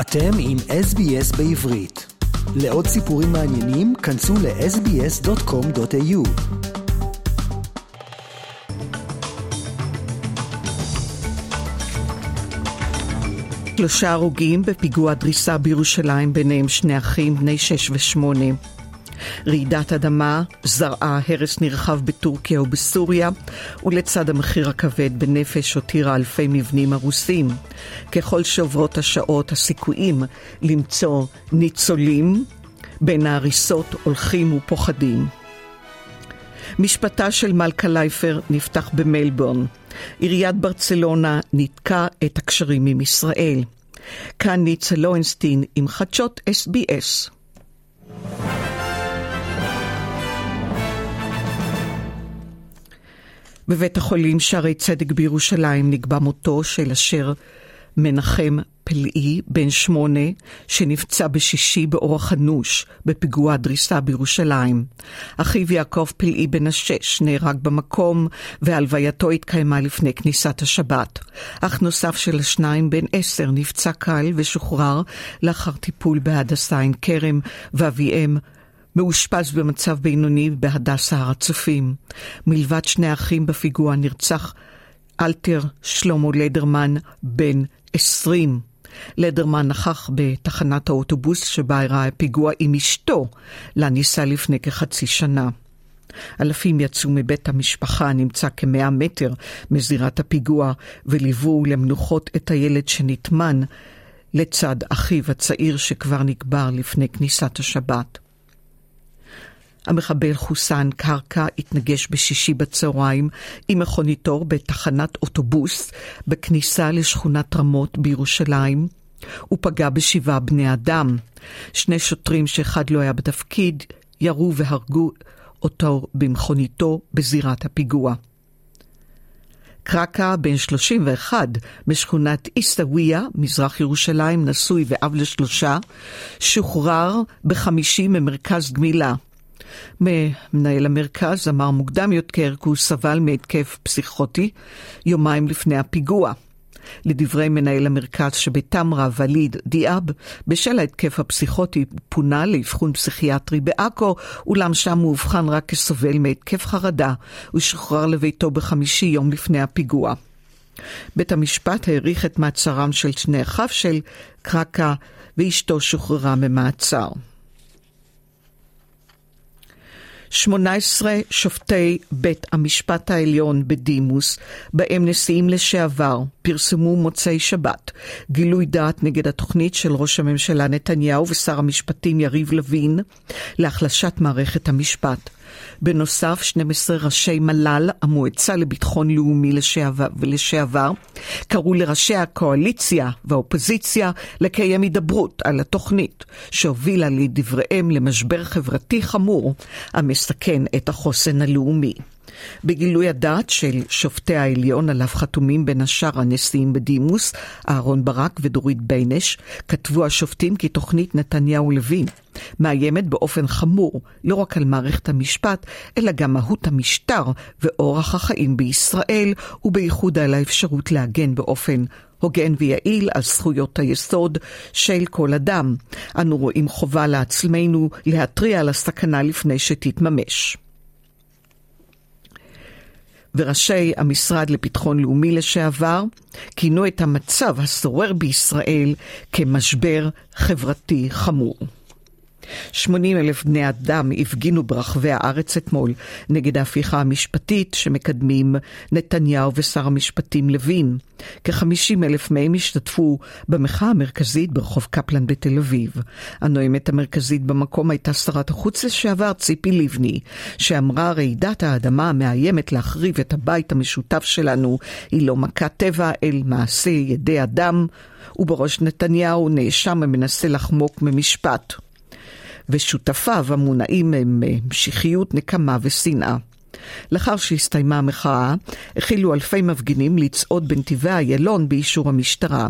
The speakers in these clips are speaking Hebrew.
אתם עם SBS בעברית. לעוד סיפורים מעניינים, כנסו ל-sbs.com.au. שלושה הרוגים בפיגוע דריסה בירושלים, ביניהם שני אחים בני שש ושמונה. רעידת אדמה זרעה הרס נרחב בטורקיה ובסוריה, ולצד המחיר הכבד בנפש הותירה אלפי מבנים הרוסים. ככל שעוברות השעות, הסיכויים למצוא ניצולים בין ההריסות הולכים ופוחדים. משפטה של מלכה לייפר נפתח במלבורן. עיריית ברצלונה ניתקה את הקשרים עם ישראל. כאן ניצה לוינסטין עם חדשות SBS. בבית החולים שערי צדק בירושלים נקבע מותו של אשר מנחם פלאי, בן שמונה, שנפצע בשישי באורח אנוש בפיגוע דריסה בירושלים. אחיו יעקב פלאי, בן השש, נהרג במקום, והלווייתו התקיימה לפני כניסת השבת. אח נוסף של השניים, בן עשר, נפצע קל ושוחרר לאחר טיפול בהדסה עין כרם, ואביהם מאושפז במצב בינוני בהדסה הר הצופים. מלבד שני אחים בפיגוע נרצח אלתר שלמה לדרמן, בן 20. לדרמן נכח בתחנת האוטובוס שבה אירע הפיגוע עם אשתו, לה ניסה לפני כחצי שנה. אלפים יצאו מבית המשפחה הנמצא כמאה מטר מזירת הפיגוע וליוו למנוחות את הילד שנטמן לצד אחיו הצעיר שכבר נקבר לפני כניסת השבת. המחבל חוסן קרקע התנגש בשישי בצהריים עם מכוניתו בתחנת אוטובוס בכניסה לשכונת רמות בירושלים. הוא פגע בשבעה בני אדם. שני שוטרים שאחד לא היה בתפקיד ירו והרגו אותו במכוניתו בזירת הפיגוע. קרקע, בן 31, משכונת עיסאוויה, מזרח ירושלים, נשוי ואב לשלושה, שוחרר בחמישי ממרכז גמילה. מנהל המרכז אמר מוקדם יותר כי הוא סבל מהתקף פסיכוטי יומיים לפני הפיגוע. לדברי מנהל המרכז שבתמרה וליד דיאב, בשל ההתקף הפסיכוטי פונה לאבחון פסיכיאטרי בעכו, אולם שם הוא אובחן רק כסובל מהתקף חרדה. הוא שוחרר לביתו בחמישי יום לפני הפיגוע. בית המשפט האריך את מעצרם של שני אחיו של קרקה ואשתו שוחררה ממעצר. 18 שופטי בית המשפט העליון בדימוס, בהם נשיאים לשעבר, פרסמו מוצאי שבת גילוי דעת נגד התוכנית של ראש הממשלה נתניהו ושר המשפטים יריב לוין להחלשת מערכת המשפט. בנוסף, 12 ראשי מל"ל, המועצה לביטחון לאומי לשעבר, ולשעבר, קראו לראשי הקואליציה והאופוזיציה לקיים הידברות על התוכנית, שהובילה לדבריהם למשבר חברתי חמור המסכן את החוסן הלאומי. בגילוי הדעת של שופטי העליון עליו חתומים בין השאר הנשיאים בדימוס, אהרן ברק ודורית ביינש, כתבו השופטים כי תוכנית נתניהו-לוין מאיימת באופן חמור לא רק על מערכת המשפט, אלא גם מהות המשטר ואורח החיים בישראל, ובייחוד על האפשרות להגן באופן הוגן ויעיל על זכויות היסוד של כל אדם. אנו רואים חובה לעצמנו להתריע על הסכנה לפני שתתממש. וראשי המשרד לביטחון לאומי לשעבר כינו את המצב השורר בישראל כמשבר חברתי חמור. 80 אלף בני אדם הפגינו ברחבי הארץ אתמול נגד ההפיכה המשפטית שמקדמים נתניהו ושר המשפטים לוין. כ-50 אלף מהם השתתפו במחאה המרכזית ברחוב קפלן בתל אביב. הנואמת המרכזית במקום הייתה שרת החוץ לשעבר ציפי לבני, שאמרה רעידת האדמה המאיימת להחריב את הבית המשותף שלנו היא לא מכת טבע, אל מעשה ידי אדם, ובראש נתניהו נאשם המנסה לחמוק ממשפט. ושותפיו המונעים ממשיחיות, נקמה ושנאה. לאחר שהסתיימה המחאה, החלו אלפי מפגינים לצעוד בנתיבי איילון באישור המשטרה.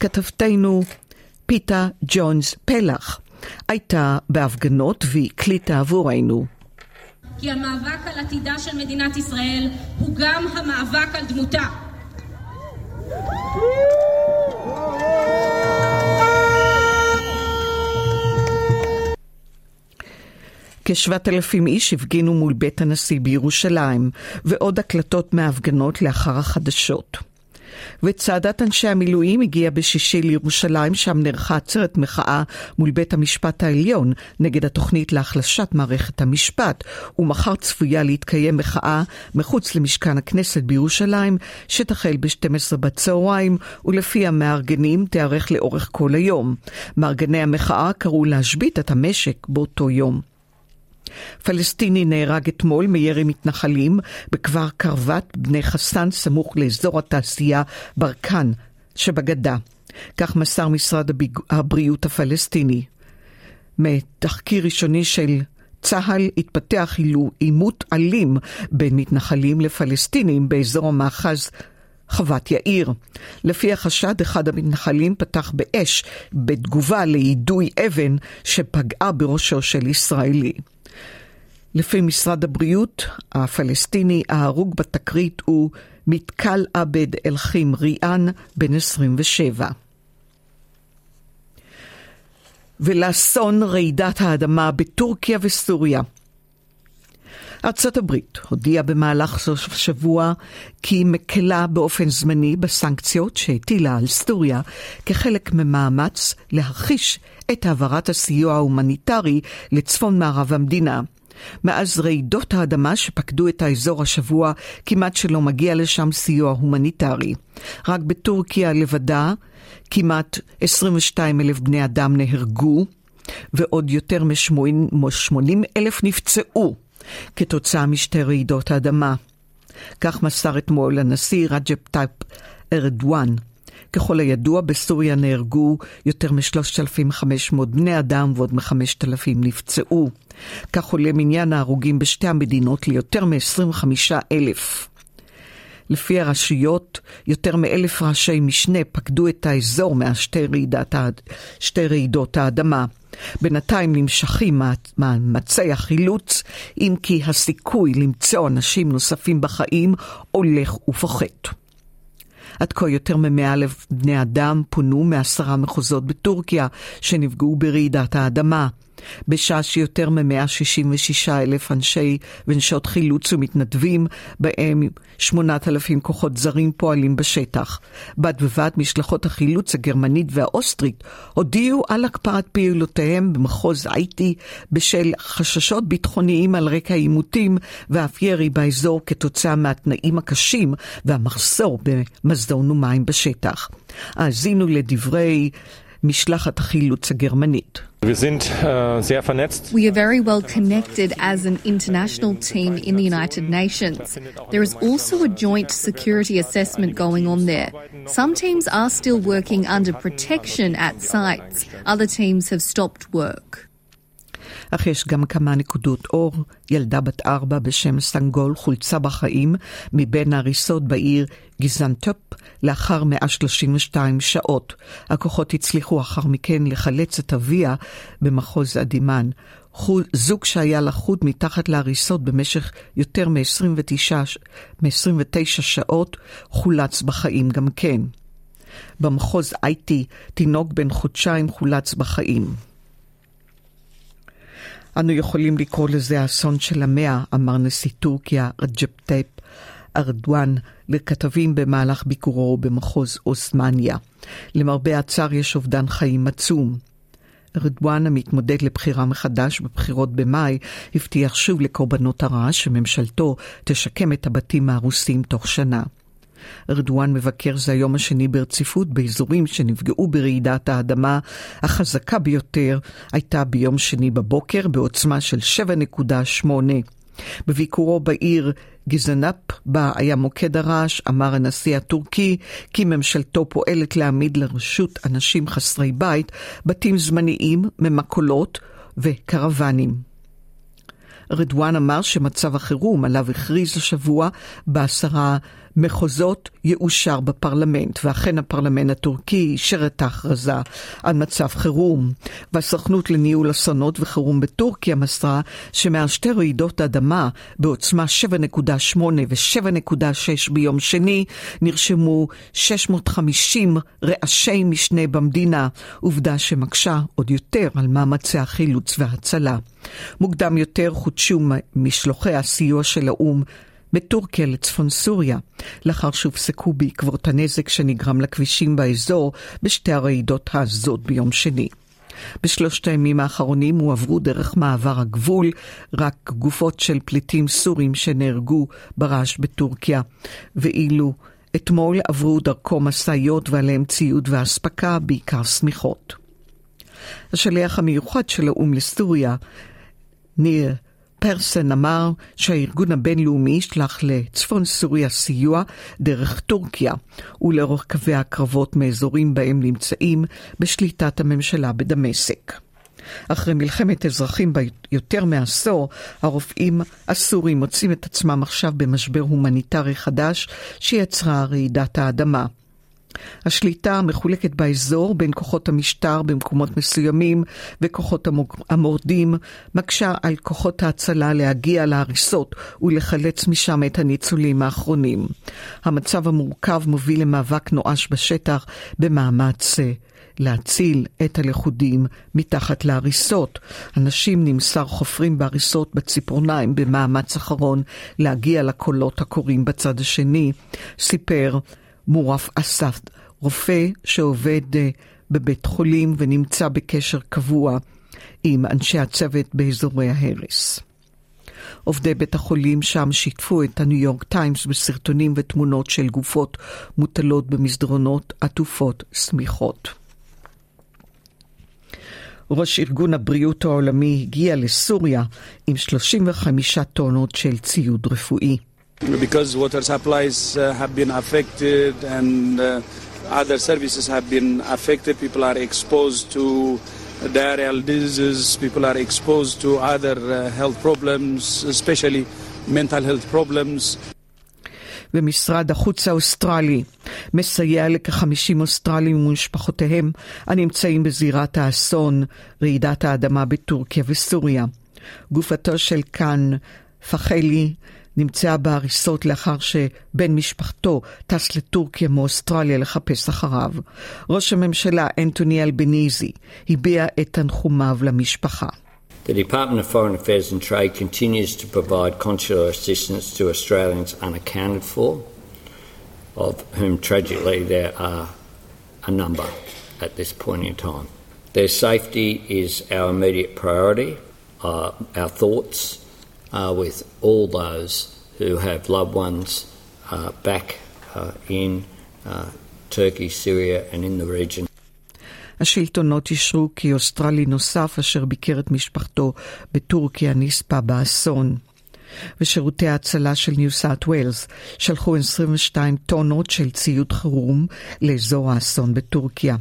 כתבתנו פיתה ג'ונס פלח הייתה בהפגנות והקליטה עבורנו. כי המאבק על עתידה של מדינת ישראל הוא גם המאבק על דמותה. כשבעת אלפים איש הפגינו מול בית הנשיא בירושלים, ועוד הקלטות מההפגנות לאחר החדשות. וצעדת אנשי המילואים הגיעה בשישי לירושלים, שם נערכה עצרת מחאה מול בית המשפט העליון נגד התוכנית להחלשת מערכת המשפט, ומחר צפויה להתקיים מחאה מחוץ למשכן הכנסת בירושלים, שתחל ב-12 בצהריים, ולפי המארגנים תיארך לאורך כל היום. מארגני המחאה קראו להשבית את המשק באותו יום. פלסטיני נהרג אתמול מירי מתנחלים בכפר קרבת בני חסן סמוך לאזור התעשייה ברקן שבגדה. כך מסר משרד הבריאות הפלסטיני. מתחקיר ראשוני של צה"ל התפתח עימות אלים בין מתנחלים לפלסטינים באזור המאחז חוות יאיר. לפי החשד, אחד המתנחלים פתח באש בתגובה ליידוי אבן שפגעה בראשו של ישראלי. לפי משרד הבריאות הפלסטיני, ההרוג בתקרית הוא מתקל עבד אלחים ריאן, בן 27. ולאסון רעידת האדמה בטורקיה וסוריה. ארצות הברית הודיעה במהלך סוף השבוע כי היא מקלה באופן זמני בסנקציות שהטילה על סוריה כחלק ממאמץ להחיש את העברת הסיוע ההומניטרי לצפון מערב המדינה. מאז רעידות האדמה שפקדו את האזור השבוע, כמעט שלא מגיע לשם סיוע הומניטרי. רק בטורקיה לבדה, כמעט 22 אלף בני אדם נהרגו, ועוד יותר מ-80 אלף נפצעו כתוצאה משתי רעידות האדמה. כך מסר אתמול הנשיא רג'פ טייפ ארדואן. ככל הידוע, בסוריה נהרגו יותר מ-3,500 בני אדם ועוד מ-5,000 נפצעו. כך עולה מניין ההרוגים בשתי המדינות ליותר מ-25 אלף. לפי הרשויות, יותר מאלף ראשי משנה פקדו את האזור מהשתי רעידות האדמה. בינתיים נמשכים מאמצי החילוץ, אם כי הסיכוי למצוא אנשים נוספים בחיים הולך ופוחת. עד כה יותר מ-100 אלף בני אדם פונו מעשרה מחוזות בטורקיה שנפגעו ברעידת האדמה. בשעה שיותר מ-166 אלף אנשי ונשות חילוץ ומתנדבים, בהם 8,000 כוחות זרים פועלים בשטח. בד בבד משלחות החילוץ הגרמנית והאוסטרית הודיעו על הקפאת פעילותיהם במחוז הייטי בשל חששות ביטחוניים על רקע עימותים ואף ירי באזור כתוצאה מהתנאים הקשים והמחסור במזון ומים בשטח. האזינו לדברי משלחת החילוץ הגרמנית. Wir sind äh, sehr vernetzt. We are very well connected as an international team in the United Nations. There is also a joint security assessment going on there. Some teams are still working under protection at sites. Other teams have stopped work. אך יש גם כמה נקודות אור. ילדה בת ארבע בשם סנגול חולצה בחיים מבין ההריסות בעיר גיזנטופ לאחר 132 שעות. הכוחות הצליחו אחר מכן לחלץ את אביה במחוז אדימן. זוג שהיה לחוד מתחת להריסות במשך יותר מ-29 שעות חולץ בחיים גם כן. במחוז אייטי תינוק בן חודשיים חולץ בחיים. אנו יכולים לקרוא לזה האסון של המאה, אמר נשיא טורקיה רג'פ ארדואן לכתבים במהלך ביקורו במחוז אוסמניה. למרבה הצער יש אובדן חיים עצום. ארדואן, המתמודד לבחירה מחדש בבחירות במאי, הבטיח שוב לקורבנות הרעש שממשלתו תשקם את הבתים ההרוסים תוך שנה. ארדואן מבקר זה היום השני ברציפות באזורים שנפגעו ברעידת האדמה. החזקה ביותר הייתה ביום שני בבוקר בעוצמה של 7.8. בביקורו בעיר גזנאפ, בה היה מוקד הרעש, אמר הנשיא הטורקי כי ממשלתו פועלת להעמיד לרשות אנשים חסרי בית בתים זמניים, ממקולות וקרוונים. רדואן אמר שמצב החירום עליו הכריז השבוע בעשרה מחוזות יאושר בפרלמנט, ואכן הפרלמנט הטורקי אישר את ההכרזה על מצב חירום. והסוכנות לניהול אסונות וחירום בטורקיה מסרה שמעל שתי רעידות אדמה בעוצמה 7.8 ו-7.6 ביום שני נרשמו 650 רעשי משנה במדינה, עובדה שמקשה עוד יותר על מאמצי החילוץ וההצלה. מוקדם יותר חודשו משלוחי הסיוע של האו"ם בטורקיה לצפון סוריה, לאחר שהופסקו בעקבות הנזק שנגרם לכבישים באזור בשתי הרעידות העזות ביום שני. בשלושת הימים האחרונים הועברו דרך מעבר הגבול רק גופות של פליטים סורים שנהרגו ברעש בטורקיה, ואילו אתמול עברו דרכו משאיות ועליהם ציוד ואספקה, בעיקר שמיכות. השליח המיוחד של האו"ם לסוריה, ניר פרסן אמר שהארגון הבינלאומי ישלח לצפון סוריה סיוע דרך טורקיה ולאורך קווי הקרבות מאזורים בהם נמצאים בשליטת הממשלה בדמשק. אחרי מלחמת אזרחים ביותר מעשור, הרופאים הסורים מוצאים את עצמם עכשיו במשבר הומניטרי חדש שיצרה רעידת האדמה. השליטה המחולקת באזור בין כוחות המשטר במקומות מסוימים וכוחות המורדים מקשה על כוחות ההצלה להגיע להריסות ולחלץ משם את הניצולים האחרונים. המצב המורכב מוביל למאבק נואש בשטח במאמץ להציל את הלכודים מתחת להריסות. אנשים נמסר חופרים בהריסות בציפורניים במאמץ אחרון להגיע לקולות הקוראים בצד השני, סיפר מורף אסף, רופא שעובד אה, בבית חולים ונמצא בקשר קבוע עם אנשי הצוות באזורי ההרס. עובדי בית החולים שם שיתפו את הניו יורק טיימס בסרטונים ותמונות של גופות מוטלות במסדרונות עטופות שמיכות. ראש ארגון הבריאות העולמי הגיע לסוריה עם 35 טונות של ציוד רפואי. Because water supplies uh, have been affected and uh, other services have been affected, people are exposed to diarrheal diseases, people are exposed to other uh, health problems, especially mental health problems. ומשרד החוץ האוסטרלי מסייע לכ-50 אוסטרלים ומשפחותיהם הנמצאים בזירת האסון, רעידת האדמה בטורקיה וסוריה. גופתו של קאן פחלי נמצאה בהריסות לאחר שבן משפחתו טס לטורקיה מאוסטרליה לחפש אחריו. ראש הממשלה אנטוני אלבניזי הביע את תנחומיו למשפחה. The Department of Foreign Affairs and Trade continues to provide consular assistance to Australians unaccounted for, of whom tragically there are a number at this point in time. Their safety is our immediate priority. Uh, our thoughts uh, with all those who have loved ones uh, back uh, in uh, Turkey, Syria, and in the region. השלטונות אישרו כי אוסטרלי נוסף אשר ביקר את משפחתו בטורקיה נספה באסון. ושירותי ההצלה של ניו סאט ווילס שלחו 22 טונות של ציוד חירום לאזור האסון בטורקיה.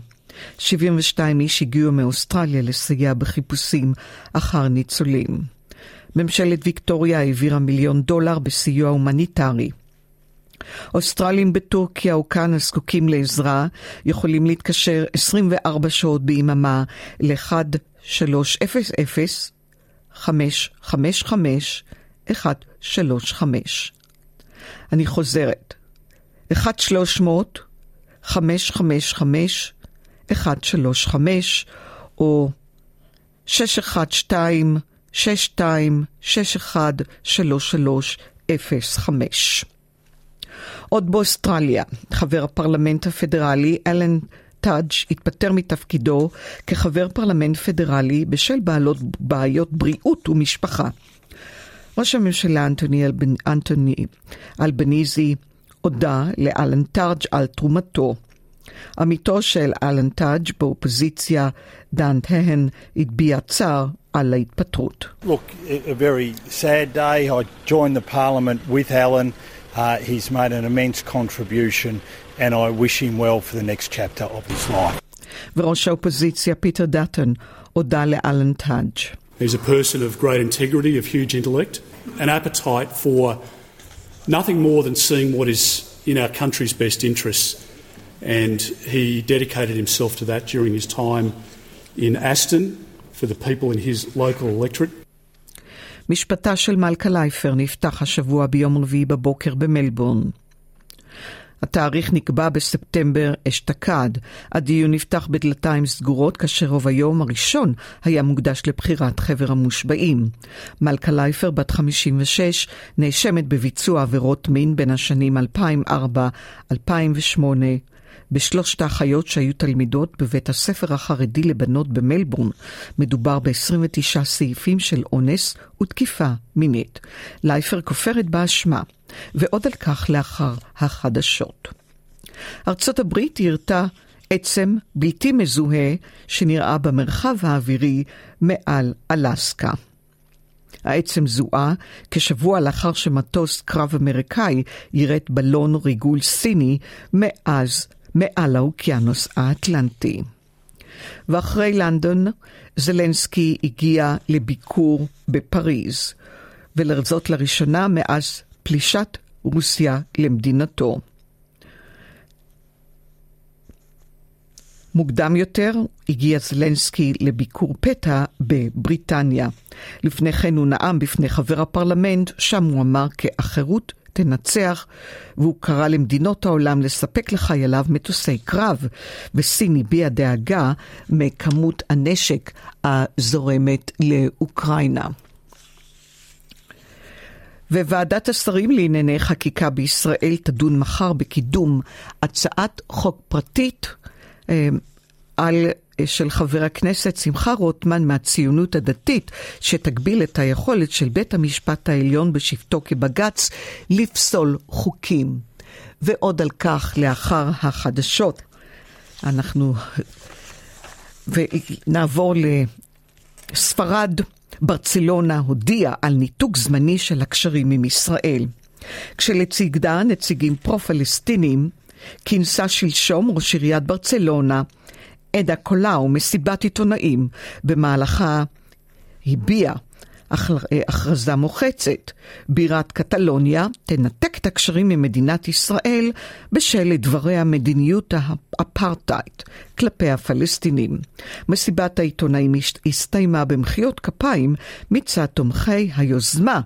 72 איש הגיעו מאוסטרליה לסייע בחיפושים אחר ניצולים. ממשלת ויקטוריה העבירה מיליון דולר בסיוע הומניטרי. אוסטרלים בטורקיה או כאן הזקוקים לעזרה יכולים להתקשר 24 שעות ביממה ל-1-300-555-135. אני חוזרת, 1-300-555-135 או 612 62613305. עוד באוסטרליה, חבר הפרלמנט הפדרלי אלן טאג' התפטר מתפקידו כחבר פרלמנט פדרלי בשל בעלות בעיות בריאות ומשפחה. ראש הממשלה אנטוני, אלבנ... אנטוני אלבניזי הודה לאלן טאג' על תרומתו. עמיתו של אלן טאג' באופוזיציה, דן טהן, הביע צער על ההתפטרות. Look, a very sad day. I joined the parliament with Alan. Uh, he's made an immense contribution and I wish him well for the next chapter of his life. וראש האופוזיציה פיטר דאטון הודה לאלן טאג'. He's a person of great integrity, of huge intellect, an appetite for nothing more than seeing what is in our country's best interests. And he dedicated himself to that during his time in Aston for the people in his local electorate. משפטה של מלכה לייפר נפתח השבוע ביום רביעי בבוקר במלבורן. התאריך נקבע בספטמבר אשתקד. הדיון נפתח בדלתיים סגורות, כאשר רוב היום הראשון היה מוקדש לבחירת חבר המושבעים. מלכה לייפר, בת 56, נאשמת בביצוע עבירות מין בין השנים 2004-2008. בשלושת האחיות שהיו תלמידות בבית הספר החרדי לבנות במלבורן. מדובר ב-29 סעיפים של אונס ותקיפה מינית. לייפר כופרת באשמה, ועוד על כך לאחר החדשות. ארצות הברית הרתה עצם בלתי מזוהה שנראה במרחב האווירי מעל אלסקה. העצם זוהה כשבוע לאחר שמטוס קרב אמריקאי יירט בלון ריגול סיני מאז מעל האוקיינוס האטלנטי. ואחרי לנדון, זלנסקי הגיע לביקור בפריז, ולרזות לראשונה מאז פלישת רוסיה למדינתו. מוקדם יותר הגיע זלנסקי לביקור פתע בבריטניה. לפני כן הוא נאם בפני חבר הפרלמנט, שם הוא אמר כי החירות תנצח, והוא קרא למדינות העולם לספק לחייליו מטוסי קרב, וסין הביע דאגה מכמות הנשק הזורמת לאוקראינה. וועדת השרים לענייני חקיקה בישראל תדון מחר בקידום הצעת חוק פרטית אה, על של חבר הכנסת שמחה רוטמן מהציונות הדתית, שתגביל את היכולת של בית המשפט העליון בשבתו כבג"ץ לפסול חוקים. ועוד על כך לאחר החדשות. אנחנו... ונעבור לספרד. ברצלונה הודיעה על ניתוק זמני של הקשרים עם ישראל. כשלצידה נציגים פרו-פלסטינים, כינסה שלשום ראש עיריית ברצלונה עדה קולאו מסיבת עיתונאים, במהלכה הביע הכרזה מוחצת. בירת קטלוניה תנתק את הקשרים עם מדינת ישראל בשל לדבריה מדיניות האפרטהייד כלפי הפלסטינים. מסיבת העיתונאים הסתיימה במחיאות כפיים מצד תומכי היוזמה,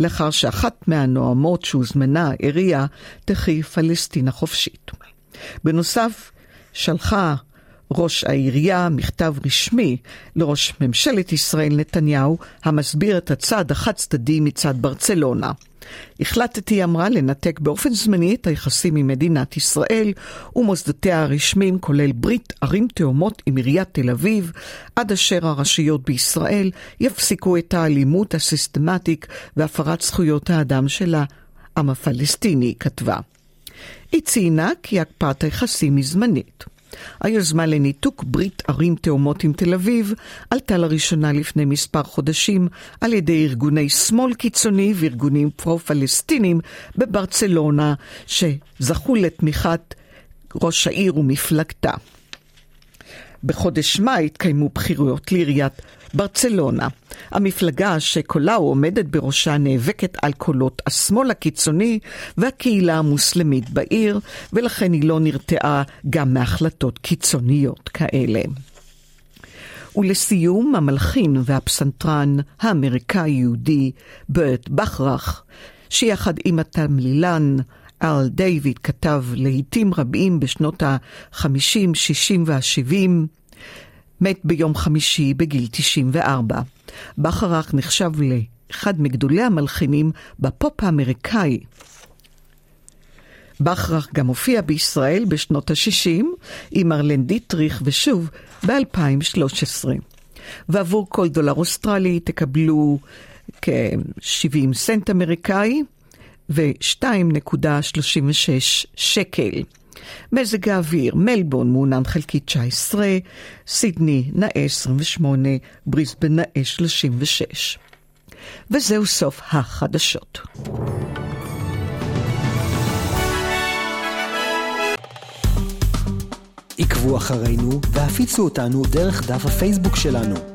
לאחר שאחת מהנואמות שהוזמנה הריעה תחי פלסטינה חופשית. בנוסף, שלחה ראש העירייה מכתב רשמי לראש ממשלת ישראל נתניהו, המסביר את הצעד החד צדדי מצד ברצלונה. החלטתי, אמרה, לנתק באופן זמני את היחסים עם מדינת ישראל ומוסדותיה הרשמיים, כולל ברית ערים תאומות עם עיריית תל אביב, עד אשר הרשויות בישראל יפסיקו את האלימות הסיסטמטית והפרת זכויות האדם של העם הפלסטיני, כתבה. היא ציינה כי הקפאת היחסים היא זמנית. היוזמה לניתוק ברית ערים תאומות עם תל אביב עלתה לראשונה לפני מספר חודשים על ידי ארגוני שמאל קיצוני וארגונים פרו-פלסטינים בברצלונה, שזכו לתמיכת ראש העיר ומפלגתה. בחודש מאי התקיימו בחירויות לעיריית ברצלונה. המפלגה שקולאו עומדת בראשה נאבקת על קולות השמאל הקיצוני והקהילה המוסלמית בעיר, ולכן היא לא נרתעה גם מהחלטות קיצוניות כאלה. ולסיום, המלחין והפסנתרן האמריקאי-יהודי ברט בכרך, שיחד עם התמלילן אל דיוויד כתב לעיתים רבים בשנות ה-50, 60 וה-70, מת ביום חמישי בגיל 94. בכרך נחשב לאחד מגדולי המלחינים בפופ האמריקאי. בכרך גם הופיע בישראל בשנות ה-60 עם מרלן דיטריך ושוב ב-2013. ועבור כל דולר אוסטרלי תקבלו כ-70 סנט אמריקאי ו-2.36 שקל. מזג האוויר, מלבון מעונן חלקי 19, סידני נאה 28, בריסבן נאה 36. וזהו סוף החדשות. עקבו אחרינו והפיצו אותנו דרך דף הפייסבוק שלנו.